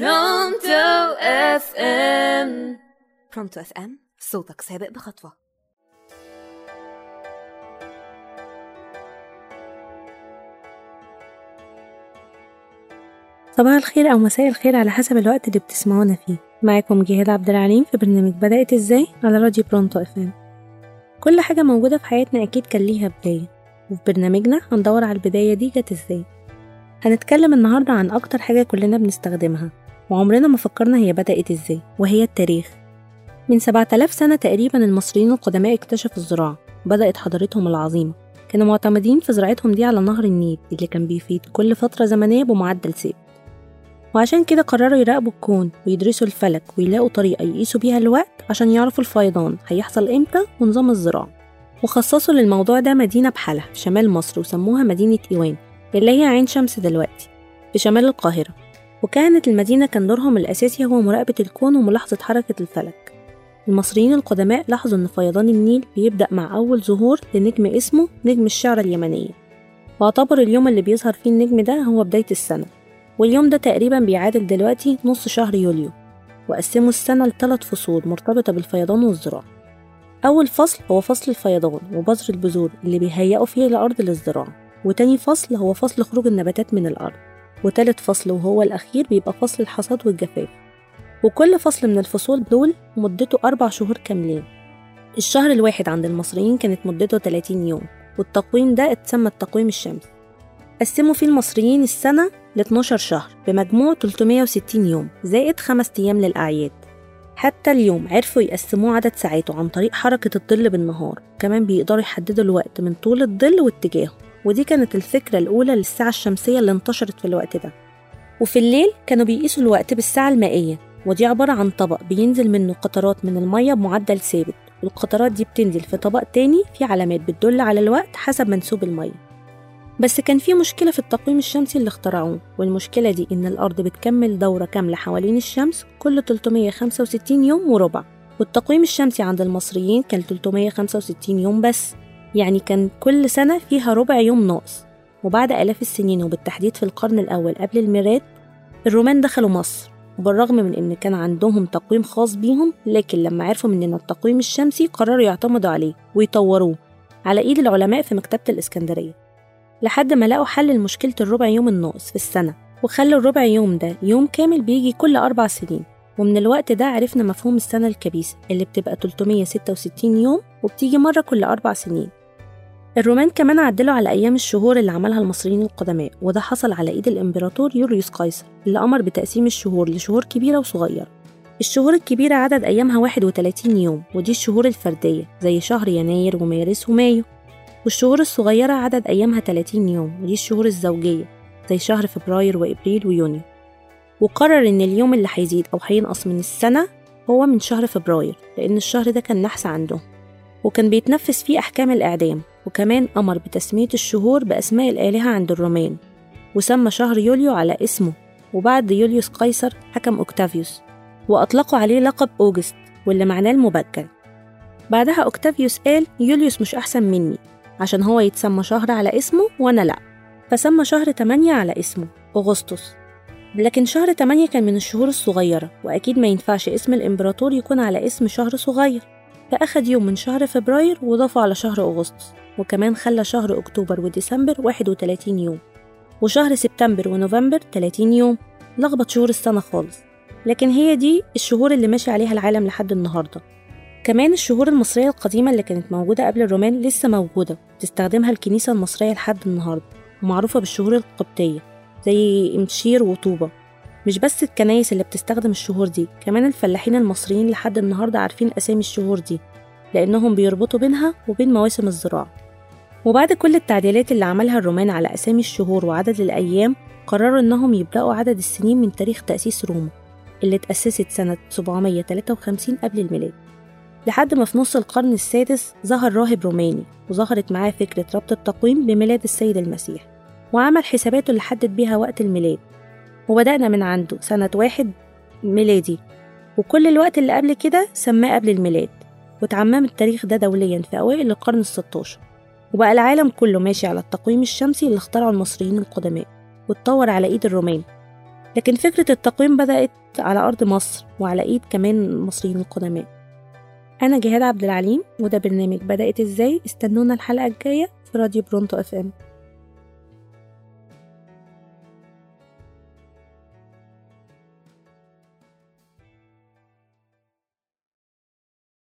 Pronto FM Pronto FM صوتك سابق بخطوة. صباح الخير أو مساء الخير على حسب الوقت اللي بتسمعونا فيه. معاكم جهاد عبد العليم في برنامج بدأت إزاي على راديو Pronto FM كل حاجة موجودة في حياتنا أكيد كان ليها بداية. وفي برنامجنا هندور على البداية دي جت إزاي. هنتكلم النهاردة عن أكتر حاجة كلنا بنستخدمها. وعمرنا ما فكرنا هي بدأت إزاي وهي التاريخ. من 7000 سنة تقريبا المصريين القدماء اكتشفوا الزراعة بدأت حضارتهم العظيمة. كانوا معتمدين في زراعتهم دي على نهر النيل اللي كان بيفيض كل فترة زمنية بمعدل ثابت. وعشان كده قرروا يراقبوا الكون ويدرسوا الفلك ويلاقوا طريقة يقيسوا بيها الوقت عشان يعرفوا الفيضان هيحصل إمتى ونظام الزراعة. وخصصوا للموضوع ده مدينة بحالها في شمال مصر وسموها مدينة إيوان اللي هي عين شمس دلوقتي في شمال القاهرة. وكانت المدينة كان دورهم الأساسي هو مراقبة الكون وملاحظة حركة الفلك. المصريين القدماء لاحظوا إن فيضان النيل بيبدأ مع أول ظهور لنجم اسمه نجم الشعرى اليمنية. واعتبر اليوم اللي بيظهر فيه النجم ده هو بداية السنة واليوم ده تقريبا بيعادل دلوقتي نص شهر يوليو وقسموا السنة لثلاث فصول مرتبطة بالفيضان والزراعة أول فصل هو فصل الفيضان وبذر البذور اللي بيهيئوا فيه الأرض للزراعة وتاني فصل هو فصل خروج النباتات من الأرض. وتالت فصل وهو الأخير بيبقى فصل الحصاد والجفاف. وكل فصل من الفصول دول مدته أربع شهور كاملين. الشهر الواحد عند المصريين كانت مدته 30 يوم والتقويم ده اتسمى التقويم الشمسي. قسموا فيه المصريين السنة ل 12 شهر بمجموع 360 يوم زائد خمس أيام للأعياد. حتى اليوم عرفوا يقسموه عدد ساعاته عن طريق حركة الظل بالنهار كمان بيقدروا يحددوا الوقت من طول الظل واتجاهه. ودي كانت الفكرة الأولى للساعة الشمسية اللي انتشرت في الوقت ده. وفي الليل كانوا بيقيسوا الوقت بالساعة المائية ودي عبارة عن طبق بينزل منه قطرات من المية بمعدل ثابت والقطرات دي بتنزل في طبق تاني فيه علامات بتدل على الوقت حسب منسوب المية. بس كان في مشكلة في التقويم الشمسي اللي اخترعوه والمشكلة دي إن الأرض بتكمل دورة كاملة حوالين الشمس كل 365 يوم وربع والتقويم الشمسي عند المصريين كان 365 يوم بس. يعني كان كل سنة فيها ربع يوم ناقص. وبعد آلاف السنين وبالتحديد في القرن الأول قبل الميلاد الرومان دخلوا مصر وبالرغم من إن كان عندهم تقويم خاص بيهم لكن لما عرفوا مننا التقويم الشمسي قرروا يعتمدوا عليه ويطوروه على إيد العلماء في مكتبة الإسكندرية. لحد ما لقوا حل لمشكلة الربع يوم الناقص في السنة وخلوا الربع يوم ده يوم كامل بيجي كل أربع سنين. ومن الوقت ده عرفنا مفهوم السنة الكبيسة اللي بتبقى 366 يوم وبتيجي مرة كل أربع سنين. الرومان كمان عدلوا على أيام الشهور اللي عملها المصريين القدماء وده حصل على إيد الإمبراطور يوليوس قيصر اللي أمر بتقسيم الشهور لشهور كبيرة وصغيرة. الشهور الكبيرة عدد أيامها 31 يوم ودي الشهور الفردية زي شهر يناير ومارس ومايو. والشهور الصغيرة عدد أيامها 30 يوم ودي الشهور الزوجية زي شهر فبراير وإبريل ويونيو. وقرر إن اليوم اللي هيزيد أو هينقص من السنة هو من شهر فبراير لأن الشهر ده كان نحس عندهم. وكان بيتنفذ فيه أحكام الإعدام وكمان أمر بتسمية الشهور بأسماء الآلهة عند الرومان وسمى شهر يوليو على اسمه وبعد يوليوس قيصر حكم أوكتافيوس وأطلقوا عليه لقب أوجست واللي معناه المبكر. بعدها أوكتافيوس قال يوليوس مش أحسن مني عشان هو يتسمى شهر على اسمه وأنا لأ فسمى شهر 8 على اسمه أغسطس. لكن شهر 8 كان من الشهور الصغيرة وأكيد ما ينفعش اسم الإمبراطور يكون على اسم شهر صغير. فأخد يوم من شهر فبراير وضافه على شهر أغسطس وكمان خلى شهر أكتوبر وديسمبر 31 يوم وشهر سبتمبر ونوفمبر 30 يوم. لخبط شهور السنة خالص. لكن هي دي الشهور اللي ماشي عليها العالم لحد النهارده. كمان الشهور المصرية القديمة اللي كانت موجودة قبل الرومان لسه موجودة تستخدمها الكنيسة المصرية لحد النهاردة ومعروفة بالشهور القبطية زي إمشير وطوبة. مش بس الكنايس اللي بتستخدم الشهور دي كمان الفلاحين المصريين لحد النهاردة عارفين أسامي الشهور دي لأنهم بيربطوا بينها وبين مواسم الزراعة. وبعد كل التعديلات اللي عملها الرومان على أسامي الشهور وعدد الأيام قرروا إنهم يبدأوا عدد السنين من تاريخ تأسيس روما اللي اتأسست سنة 753 قبل الميلاد. لحد ما في نص القرن السادس ظهر راهب روماني وظهرت معاه فكرة ربط التقويم بميلاد السيد المسيح وعمل حساباته اللي حدد بيها وقت الميلاد. وبدأنا من عنده سنة واحد ميلادي. وكل الوقت اللي قبل كده سماه قبل الميلاد. وتعمم التاريخ ده دوليا في أوائل القرن الستاشر. وبقى العالم كله ماشي على التقويم الشمسي اللي اخترعه المصريين القدماء واتطور على إيد الرومان. لكن فكرة التقويم بدأت على أرض مصر وعلى إيد كمان المصريين القدماء. أنا جهاد عبد العليم وده برنامج بدأت إزاي؟ استنونا الحلقة الجاية في راديو Pronto FM.